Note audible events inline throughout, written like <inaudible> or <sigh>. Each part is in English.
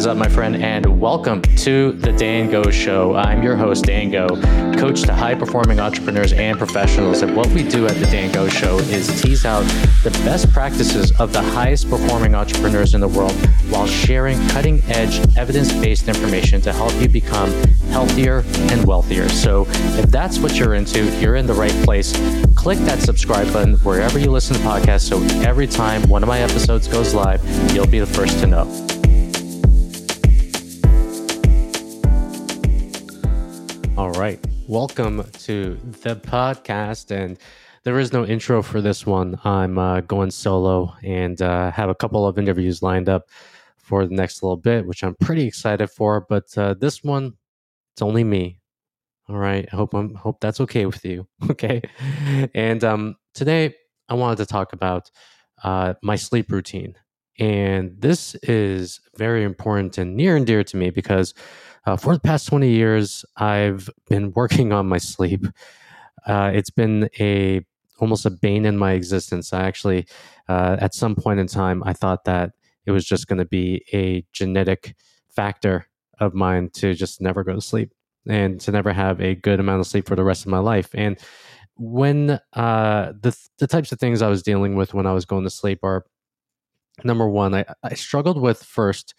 is up, my friend, and welcome to the Dan Go Show. I'm your host, Dan Go, coach to high performing entrepreneurs and professionals. And what we do at the Dan Go Show is tease out the best practices of the highest performing entrepreneurs in the world while sharing cutting edge, evidence based information to help you become healthier and wealthier. So if that's what you're into, you're in the right place. Click that subscribe button wherever you listen to podcasts so every time one of my episodes goes live, you'll be the first to know. All right. Welcome to the podcast. And there is no intro for this one. I'm uh, going solo and uh, have a couple of interviews lined up for the next little bit, which I'm pretty excited for. But uh, this one, it's only me. All right. I hope I'm hope that's okay with you. <laughs> Okay. And um, today I wanted to talk about uh, my sleep routine. And this is very important and near and dear to me because uh, for the past 20 years, I've been <laughs> working on my sleep. Uh, it's been a almost a bane in my existence. I actually, uh, at some point in time, I thought that it was just going to be a genetic factor of mine to just never go to sleep and to never have a good amount of sleep for the rest of my life. And when uh, the the types of things I was dealing with when I was going to sleep are number one, I, I struggled with first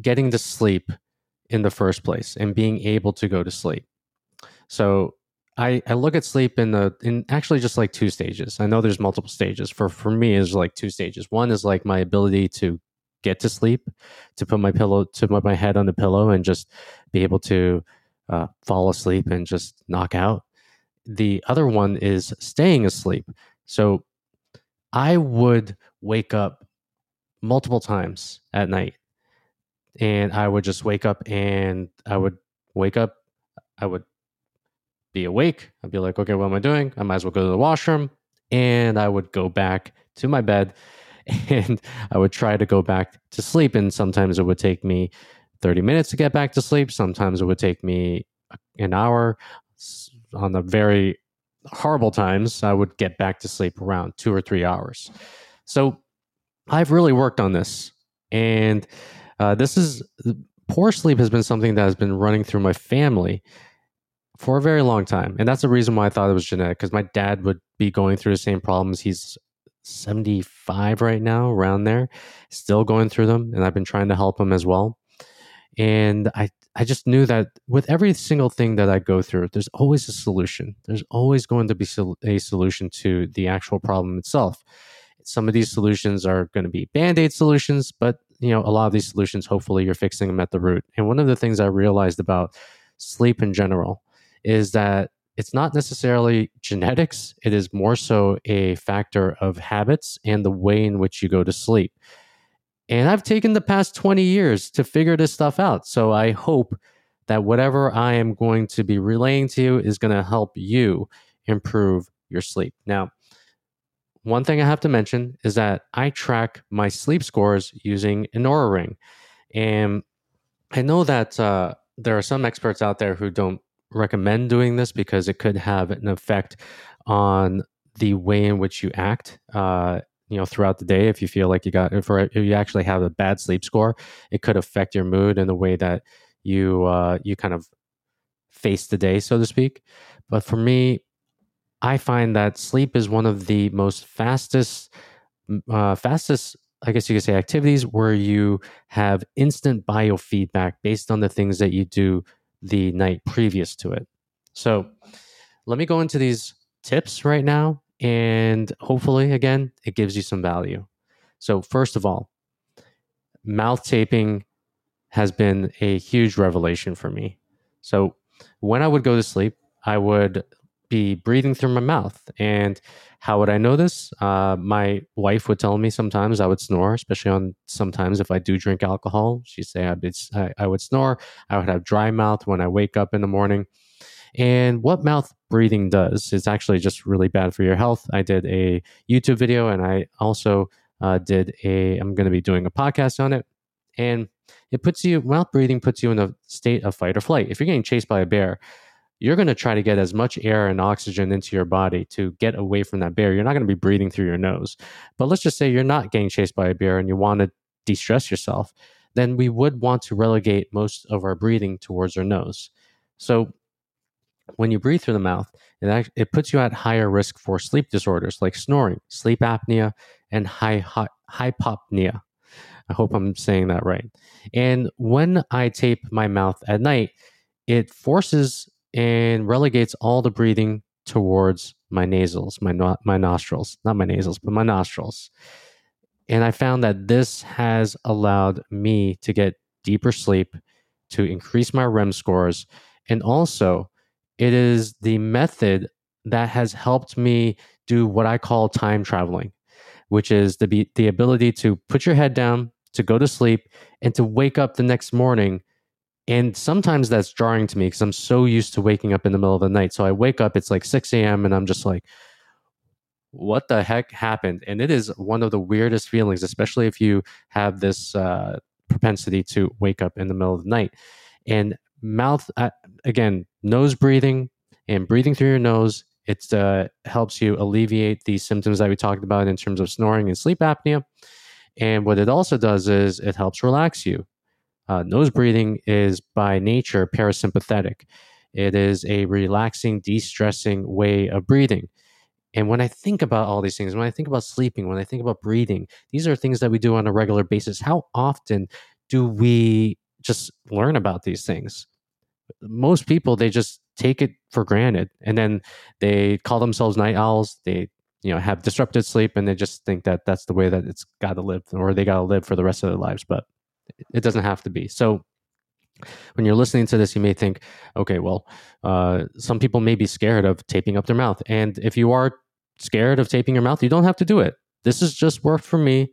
getting to sleep in the first place and being able to go to sleep. So I, I look at sleep in the in actually just like two stages. I know there's multiple stages. For for me, is like two stages. One is like my ability to get to sleep, to put my pillow to put my head on the pillow and just be able to uh, fall asleep and just knock out. The other one is staying asleep. So I would wake up multiple times at night and I would just wake up and I would wake up, I would be awake. I'd be like, okay, what am I doing? I might as well go to the washroom. And I would go back to my bed <laughs> and I would try to go back to sleep. And sometimes it would take me 30 minutes to get back to sleep. Sometimes it would take me an hour. On the very horrible times, I would get back to sleep around two or three hours. So I've really worked on this. And uh, this is poor sleep has been something that has been running through my family for a very long time, and that's the reason why I thought it was genetic. Because my dad would be going through the same problems. He's 75 right now, around there, still going through them, and I've been trying to help him as well. And I, I just knew that with every single thing that I go through, there's always a solution. There's always going to be a solution to the actual problem itself. Some of these solutions are going to be band aid solutions, but you know, a lot of these solutions, hopefully you're fixing them at the root. And one of the things I realized about sleep in general is that it's not necessarily genetics, it is more so a factor of habits and the way in which you go to sleep. And I've taken the past 20 years to figure this stuff out. So I hope that whatever I am going to be relaying to you is going to help you improve your sleep. Now, one thing I have to mention is that I track my sleep scores using an Oura Ring. And I know that uh, there are some experts out there who don't recommend doing this because it could have an effect on the way in which you act. Uh, you know, throughout the day, if you feel like you got, if, if you actually have a bad sleep score, it could affect your mood in the way that you uh, you kind of face the day, so to speak. But for me, I find that sleep is one of the most fastest, uh, fastest, I guess you could say, activities where you have instant biofeedback based on the things that you do the night previous to it. So let me go into these tips right now, and hopefully, again, it gives you some value. So, first of all, mouth taping has been a huge revelation for me. So, when I would go to sleep, I would be breathing through my mouth. And how would I know this? Uh, my wife would tell me sometimes I would snore, especially on sometimes if I do drink alcohol. She'd say I, I, I would snore. I would have dry mouth when I wake up in the morning. And what mouth breathing does is actually just really bad for your health. I did a YouTube video and I also uh, did a, I'm going to be doing a podcast on it. And it puts you, mouth breathing puts you in a state of fight or flight. If you're getting chased by a bear, you're going to try to get as much air and oxygen into your body to get away from that bear. You're not going to be breathing through your nose. But let's just say you're not getting chased by a bear and you want to de stress yourself. then we would want to relegate most of our breathing towards our nose. So when you breathe through the mouth, it, act- it puts you at higher risk for sleep disorders like snoring, sleep apnea, and hy- hy- hypopnea. I hope I'm saying that right. And when I tape my mouth at night, it forces and relegates all the breathing towards my nasals, my no- my nostrils, not my nasals, but my nostrils. And I found that this has allowed me to get deeper sleep, to increase my REM scores, and also it is the method that has helped me do what I call time traveling, which is the be, the ability to put your head down, to go to sleep, and to wake up the next morning. And sometimes that's jarring to me because I'm so used to waking up in the middle of the night. So I wake up, it's like 6 a.m., and I'm just like, what the heck happened? And it is one of the weirdest feelings, especially if you have this uh, propensity to wake up in the middle of the night. And mouth, uh, again, nose breathing and breathing through your nose, it uh, helps you alleviate the symptoms that we talked about in terms of snoring and sleep apnea. And what it also does is it helps relax you. Uh, nose breathing is by nature parasympathetic. It is a relaxing, de stressing way of breathing. And when I think about all these things, when I think about sleeping, when I think about breathing, these are things that we do on a regular basis. How often do we just learn about these things? Most people, they just take it for granted and then they call themselves night owls. They, you know, have disrupted sleep and they just think that that's the way that it's got to live or they got to live for the rest of their lives. But it doesn't have to be. So when you're listening to this, you may think, okay, well, uh, some people may be scared of taping up their mouth. And if you are scared of taping your mouth, you don't have to do it. This has just worked for me.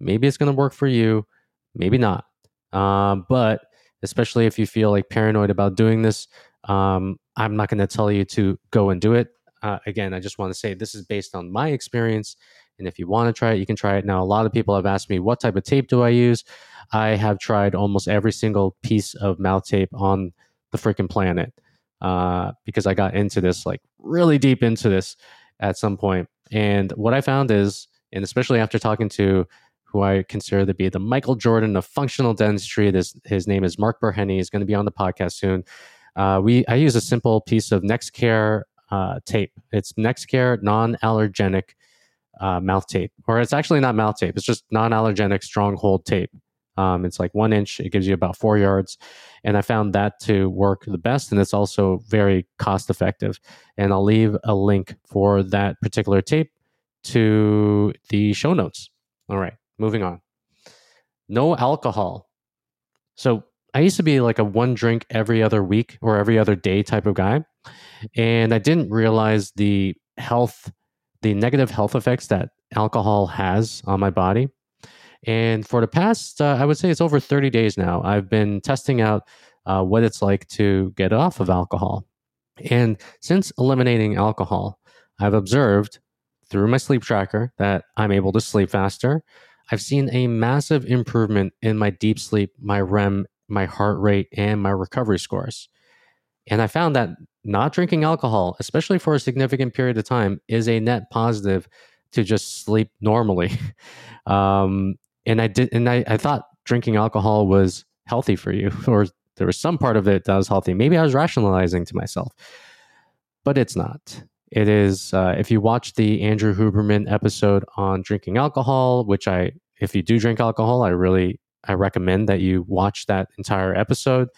Maybe it's going to work for you. Maybe not. Um, but especially if you feel like paranoid about doing this, um, I'm not going to tell you to go and do it. Uh, again, I just want to say this is based on my experience. And if you want to try it, you can try it. Now, a lot of people have asked me, what type of tape do I use? I have tried almost every single piece of mouth tape on the freaking planet uh, because I got into this, like really deep into this at some point. And what I found is, and especially after talking to who I consider to be the Michael Jordan of functional dentistry, this his name is Mark Burhenne. He's going to be on the podcast soon. Uh, we I use a simple piece of Nexcare uh, tape. It's Nexcare non-allergenic uh, mouth tape, or it's actually not mouth tape. It's just non-allergenic stronghold tape. Um, it's like one inch. It gives you about four yards, and I found that to work the best, and it's also very cost effective. And I'll leave a link for that particular tape to the show notes. All right, moving on. No alcohol. So I used to be like a one drink every other week or every other day type of guy, and I didn't realize the health, the negative health effects that alcohol has on my body and for the past, uh, I would say it's over 30 days now, I've been testing out uh, what it's like to get off of alcohol. And since eliminating alcohol, I've observed through my sleep tracker that I'm able to sleep faster. I've seen a massive improvement in my deep sleep, my REM, my heart rate, and my recovery scores. And I found that not drinking alcohol, especially for a significant period of time, is a net positive to just sleep normally. <laughs> um, and I did, and I, I thought drinking alcohol was healthy for you, <laughs> or there was some part of it that was healthy. Maybe I was rationalizing to myself, but it's not. It is. Uh, if you watch the Andrew Huberman episode on drinking alcohol, which I, if you do drink alcohol, I really, I recommend that you watch that entire episode,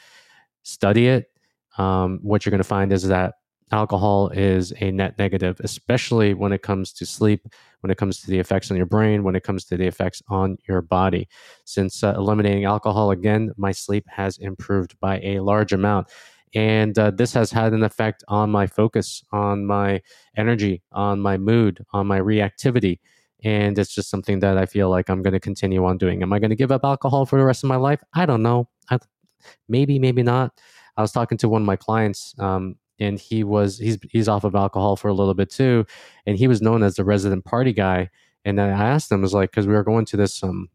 study it. Um, what you're going to find is that alcohol is a net negative, especially when it comes to sleep, when it comes to the effects on your brain, when it comes to the effects on your body. Since uh, eliminating alcohol, again, my sleep has improved by a large amount. And uh, this has had an effect on my focus, on my energy, on my mood, on my reactivity. And it's just something that I feel like I'm going to continue on doing. Am I going to give up alcohol for the rest of my life? I don't know. I, maybe, maybe not. I was talking to one of my clients um, and he was he's he's off of alcohol for a little bit too, and he was known as the resident party guy. And then I asked him, was like, because we were going to this um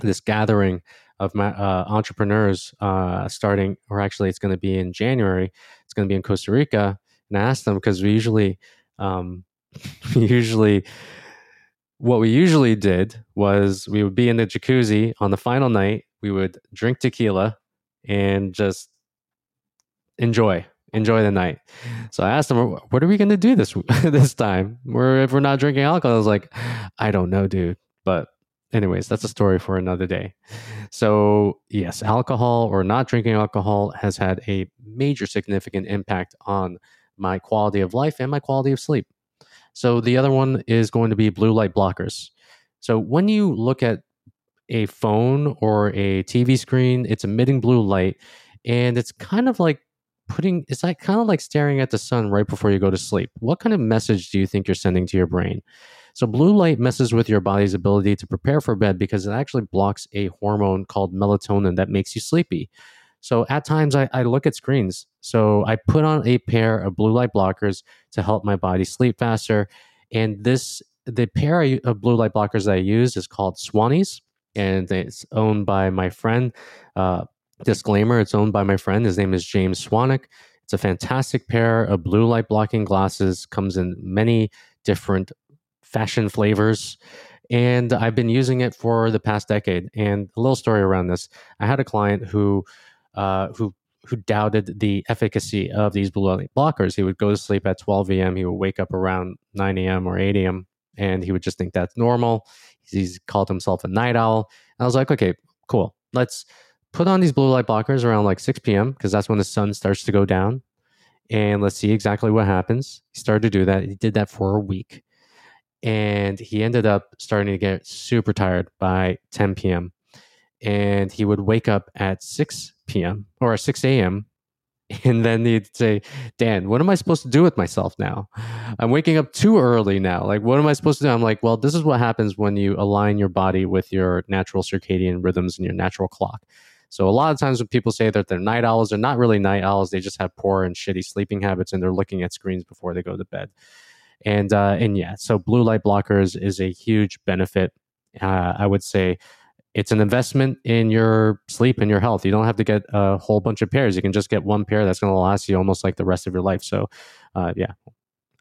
this gathering of my uh, entrepreneurs uh, starting, or actually, it's going to be in January. It's going to be in Costa Rica, and I asked them because we usually um <laughs> usually what we usually did was we would be in the jacuzzi on the final night we would drink tequila and just enjoy enjoy the night. So I asked him, "What are we going to do this <laughs> this time? We're if we're not drinking alcohol." I was like, "I don't know, dude." But anyways, that's a story for another day. So yes, alcohol or not drinking alcohol has had a major significant impact on my quality of life and my quality of sleep. So the other one is going to be blue light blockers. So when you look at a phone or a TV screen, it's emitting blue light and it's kind of like putting it's like kind of like staring at the sun right before you go to sleep. What kind of message do you think you're sending to your brain? So blue light messes with your body's ability to prepare for bed because it actually blocks a hormone called melatonin that makes you sleepy. So at times I, I look at screens. So I put on a pair of blue light blockers to help my body sleep faster. And this the pair of blue light blockers that I use is called Swannies, and it's owned by my friend. Uh, disclaimer: It's owned by my friend. His name is James Swanwick. It's a fantastic pair of blue light blocking glasses. Comes in many different fashion flavors. And I've been using it for the past decade. And a little story around this: I had a client who, uh, who who doubted the efficacy of these blue light blockers. He would go to sleep at 12 a.m. He would wake up around 9 a.m. or 8 a.m. and he would just think that's normal. He's called himself a night owl. And I was like, okay, cool. Let's put on these blue light blockers around like 6 p.m. because that's when the sun starts to go down. And let's see exactly what happens. He started to do that. He did that for a week and he ended up starting to get super tired by 10 p.m. And he would wake up at 6 p.m. or 6 a.m. <laughs> And then he'd say, Dan, what am I supposed to do with myself now? I'm waking up too early now. Like, what am I supposed to do? I'm like, well, this is what happens when you align your body with your natural circadian rhythms and your natural clock. So, a lot of times when people say that they're night owls, they're not really night owls. They just have poor and shitty sleeping habits and they're looking at screens before they go to bed and uh, and yeah, so blue light blockers is a huge benefit. Uh, I would say it's an investment in your sleep and your health. You don't have to get a whole bunch of pairs. You can just get one pair that's going to last you almost like the rest of your life. So, uh, yeah,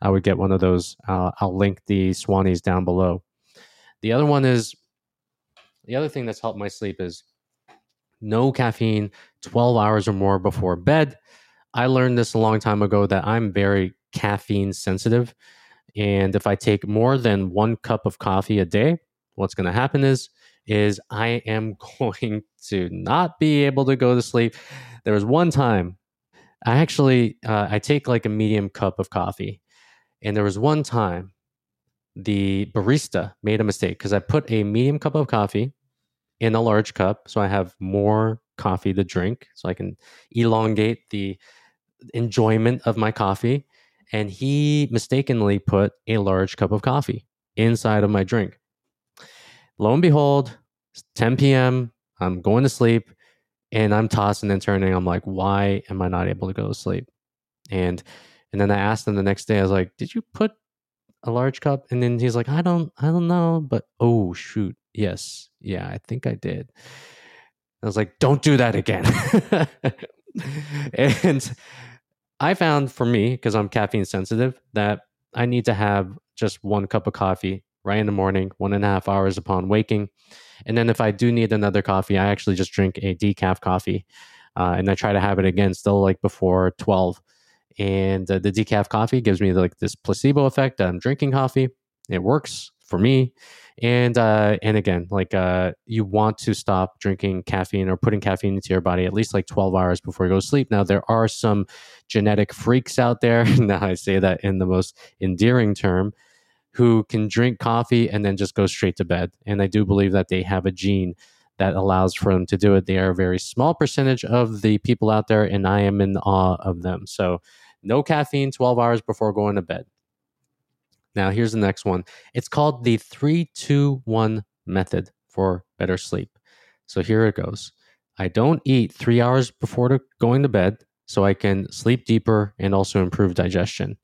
I would get one of those. Uh, I'll link the Swannies down below. The other one is the other thing that's helped my sleep is no caffeine 12 hours or more before bed. I learned this a long time ago that I'm very caffeine sensitive. And if I take more than one cup of coffee a day, what's going to happen is is I am <laughs> going to not be able to go to sleep. There was one time I actually uh, I take like a medium cup of coffee, and there was one time the barista made a mistake because I put a medium cup of coffee in a large cup, so I have more coffee to drink, so I can elongate the enjoyment of my coffee and he mistakenly put a large cup of coffee inside of my drink. Lo and behold, 10 p.m., I'm going to sleep and I'm tossing and turning. I'm like, why am I not able to go to sleep? And and then I asked him the next day, I was like, did you put a large cup? And then he's like, I don't, I don't know, but oh shoot, yes, yeah, I think I did. I was like, don't do that again. <laughs> and I found for me, because I'm caffeine sensitive, that I need to have just one cup of coffee right in the morning, one and a half hours upon waking. And then if I do need another coffee, I actually just drink a decaf coffee. Uh, and I try to have it again still like before 12. And uh, the decaf coffee gives me like this placebo effect that I'm drinking coffee. It works for me. And uh, and again like uh, you want to stop drinking caffeine or putting caffeine into your body at least like 12 hours before you go to sleep. Now there are some genetic freaks out there <laughs> now i say that in the most endearing term who can drink coffee and then just go straight to bed. And i do believe that they have a gene that allows for them to do it. They are a very small percentage of the people out there and i am in awe of them. So no caffeine 12 hours before going to bed now, here's the next one. It's called the 321 method for better sleep. So here it goes. I don't eat three hours before going to bed so I can sleep deeper and also improve digestion.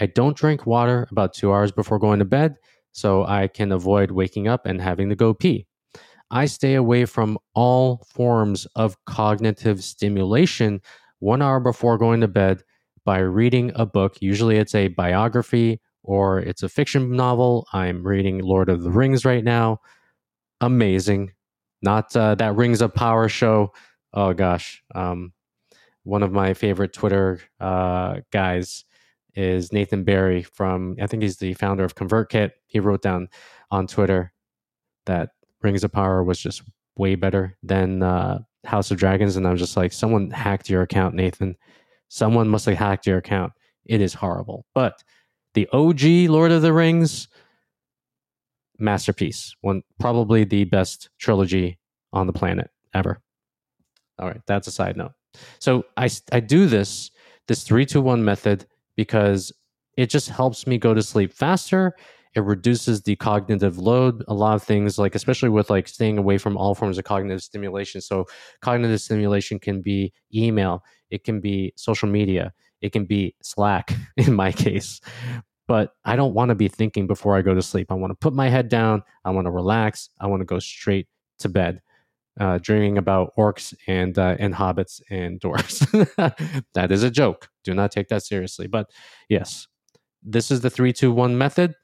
I don't drink water about two hours before going to bed so I can avoid waking up and having to go pee. I stay away from all forms of cognitive stimulation one hour before going to bed by reading a book. Usually it's a biography or it's a fiction novel. I'm reading Lord of the Rings right now. Amazing. not uh, that Rings of Power show. Oh gosh, um, one of my favorite Twitter uh, guys is Nathan Barry from. I think he's the founder of ConvertKit. He wrote down on Twitter that Rings of Power was just way better than uh, House of Dragons, and I'm just like, someone hacked your account, Nathan. Someone must have hacked your account. It is horrible, but the OG Lord of the Rings masterpiece, one probably the best trilogy on the planet ever. All right, that's a side note. So I I do this this three two one method because it just helps me go to sleep faster. It reduces the cognitive load. A lot of things, like especially with like staying away from all forms of cognitive stimulation. So cognitive stimulation can be email, it can be social media, it can be Slack <laughs> in my case. But I don't want to be thinking before I go to sleep. I want to put my head down. I want to relax. I want to go straight to bed uh, dreaming about orcs and uh, and hobbits and dwarves. <laughs> that is a joke. Do not take that seriously. But yes, this is the three two one method.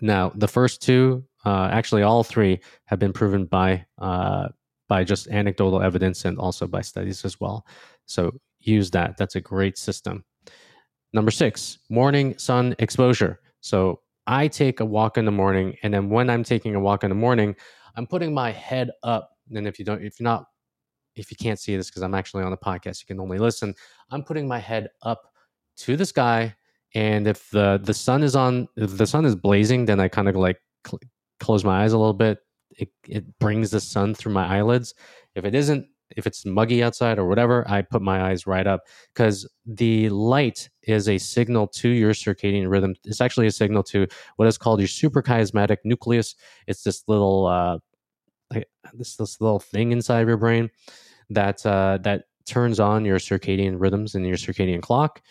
Now the first two, uh, actually all three, have been proven by uh, by just anecdotal evidence and also by studies as well. So use that. That's a great system. Number six, morning sun exposure. So I take a walk in the morning, and then when I'm taking a walk in the morning, I'm putting my head up and if you don't, if you're not, if you can't see this because I'm actually on the podcast, you can only listen. I'm putting my head up to the sky, and if the the sun is on, if the sun is blazing, then I kind of like cl- close my eyes a little bit. It it brings the sun through my eyelids. If it isn't, if it's muggy outside or whatever, I put my eyes right up because the light is a signal to your circadian rhythm. It's actually a signal to what is called your suprachiasmatic nucleus. It's this little uh, this this little thing inside of your brain that uh, that turns on your circadian rhythms and your circadian clock.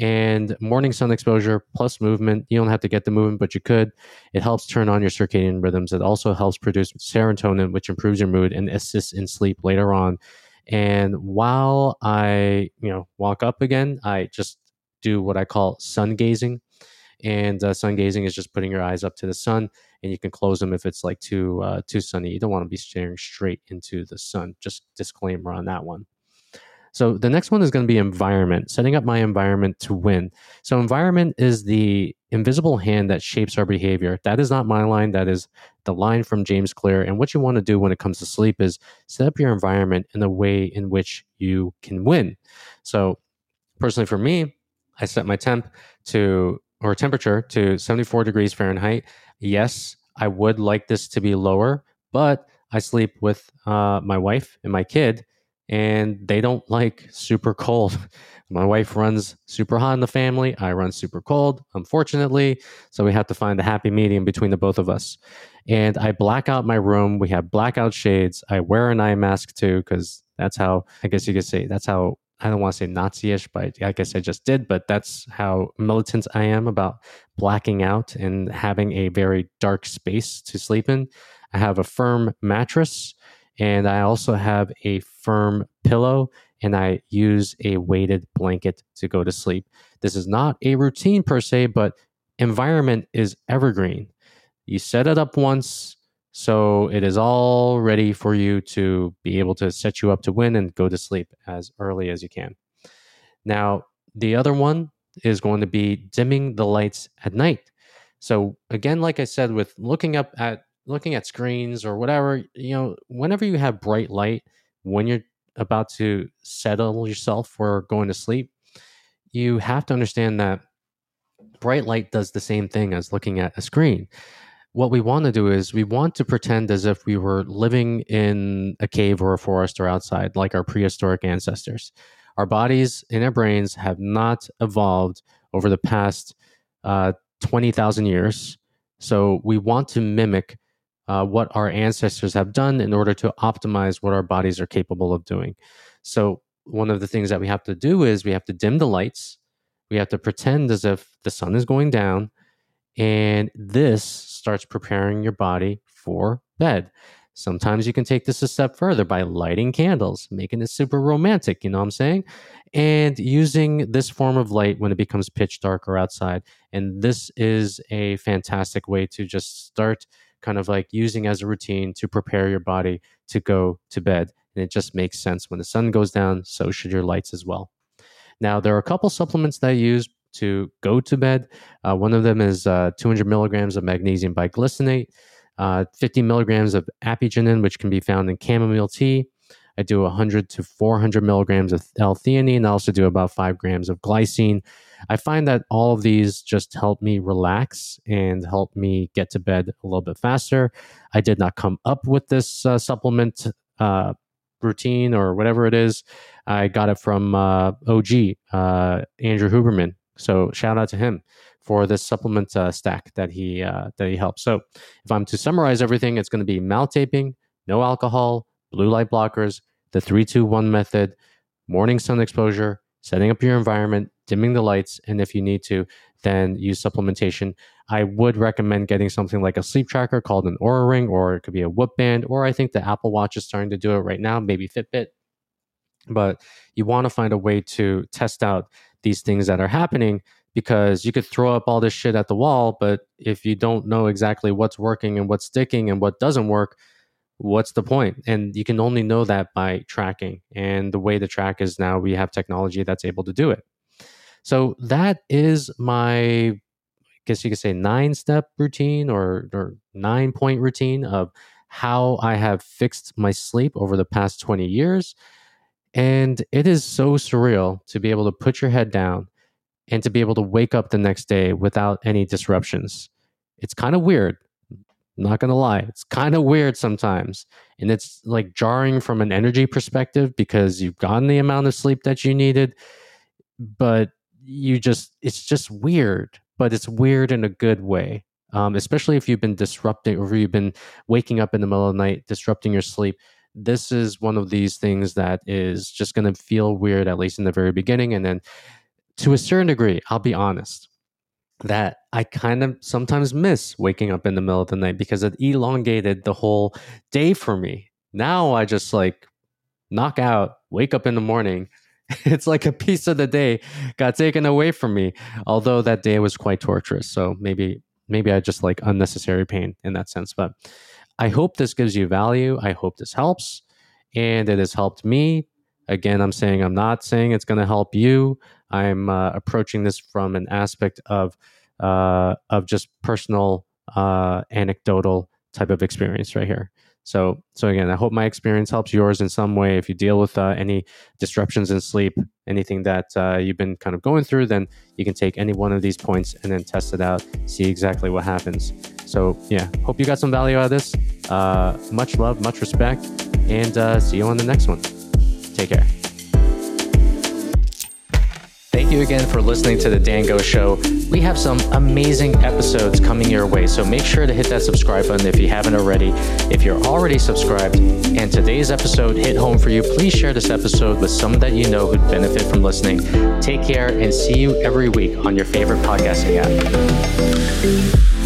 And morning sun exposure plus movement, you don't have to get the movement, but you could. It helps turn on your circadian rhythms. It also helps produce serotonin, which improves your mood and assists in sleep later on. And while I, you know, walk up again, I just do what I call sun gazing. And uh, sun gazing is just putting your eyes up to the sun and you can close them if it's like too uh, too sunny. You don't want to be staring straight into the sun. Just disclaimer on that one. So the next one is going to be environment, setting up my environment to win. So environment is the invisible hand that shapes our behavior. That is not my line. That is the line from James Clear. And what you want to do when it comes to sleep is set up your environment in a way in which you can win. So personally for me, I set my temp to or temperature to 74 degrees Fahrenheit yes, I would like this to be lower, but I sleep with uh, my wife and my kid, and they don't like super cold. <laughs> my wife runs super hot in the family. I run super cold, unfortunately. So we have to find a happy medium between the both of us. And I black out my room. We have blackout shades. I wear an eye mask too, because that's how, I guess you could say, that's how I don't want to say Nazi-ish, but I guess I just did. But that's how militant I am about blacking out and having a very dark space to sleep in. I have a firm mattress, and I also have a firm pillow, and I use a weighted blanket to go to sleep. This is not a routine per se, but environment is evergreen. You set it up once, so it is all ready for you to be able to set you up to win and go to sleep as early as you can. Now, the other one is going to be dimming the lights at night. So again, like I said, with looking up at looking at screens or whatever, you know, whenever you have bright light when you're about to settle yourself for going to sleep, you have to understand that bright light does the same thing as looking at a screen what we want to do is we want to pretend as if we were living in a cave or a forest or outside, like our prehistoric ancestors. Our bodies and our brains have not evolved over the past uh, 20,000 years. So we want to mimic uh, what our ancestors have done in order to optimize what our bodies are capable of doing. So one of the things that we have to do is we have to dim the lights. We have to pretend as if the sun is going down and this starts preparing your body for bed. Sometimes you can take this a step further by lighting candles, making it super romantic, you know what I'm saying? And using this form of light when it becomes pitch dark or outside. And this is a fantastic way to just start kind of like using as a routine to prepare your body to go to bed. And it just makes sense when the sun goes down, so should your lights as well. Now, there are a couple supplements that I use to go to bed. Uh, one of them is uh, 200 milligrams of magnesium biglycinate, uh, 50 milligrams of apigenin, which can be found in chamomile tea. I do 100 to 400 milligrams of L-theanine. I also do about five grams of glycine. I find that all of these just help me relax and help me get to bed a little bit faster. I did not come up with this uh, supplement uh, routine or whatever it is. I got it from uh, OG, uh, Andrew Huberman. So shout out to him for this supplement uh, stack that he uh, that he helps. So if I'm to summarize everything, it's going to be mouth taping, no alcohol, blue light blockers, the three two one method, morning sun exposure, setting up your environment, dimming the lights, and if you need to, then use supplementation. I would recommend getting something like a sleep tracker called an Oura Ring, or it could be a Whoop Band, or I think the Apple Watch is starting to do it right now, maybe Fitbit. But you want to find a way to test out these things that are happening because you could throw up all this shit at the wall, but if you don't know exactly what's working and what's sticking and what doesn't work, what's the point? And you can only know that by tracking. And the way to track is now we have technology that's able to do it. So that is my, I guess you could say, nine step routine or, or nine point routine of how I have fixed my sleep over the past 20 years. And it is so surreal to be able to put your head down and to be able to wake up the next day without any disruptions. It's kind of weird. Not going to lie. It's kind of weird sometimes. And it's like jarring from an energy perspective because you've gotten the amount of sleep that you needed, but you just, it's just weird, but it's weird in a good way. Um, especially if you've been disrupting or you've been waking up in the middle of the night, disrupting your sleep this is one of these things that is just going to feel weird, at least in the very beginning. And then to a certain degree, I'll be honest, that I kind of sometimes miss waking up in the middle of the night because it elongated the whole day for me. Now I just like knock out, wake up in the morning. <laughs> It's like a piece of the day got taken away from me. Although that day was quite torturous. So maybe maybe I just like unnecessary pain in that sense. But I hope this gives you value. I hope this helps. And it has helped me. Again, I'm saying I'm not saying it's going to help you. I'm uh, approaching this from an aspect of uh, of just personal, uh, anecdotal type of experience right here. So, so again, I hope my experience helps yours in some way. If you deal with uh, any disruptions in sleep, anything that uh, you've been kind of going through, then you can take any one of these points and then test it out, see exactly what happens. So, yeah, hope you got some value out of this. Uh, much love, much respect, and uh, see you on the next one. Take care. You again for listening to the Dan Go Show. We have some amazing episodes coming your way, so make sure to hit that subscribe button if you haven't already. If you're already subscribed and today's episode hit home for you, please share this episode with someone that you know who'd benefit from listening. Take care and see you every week on your favorite podcasting app.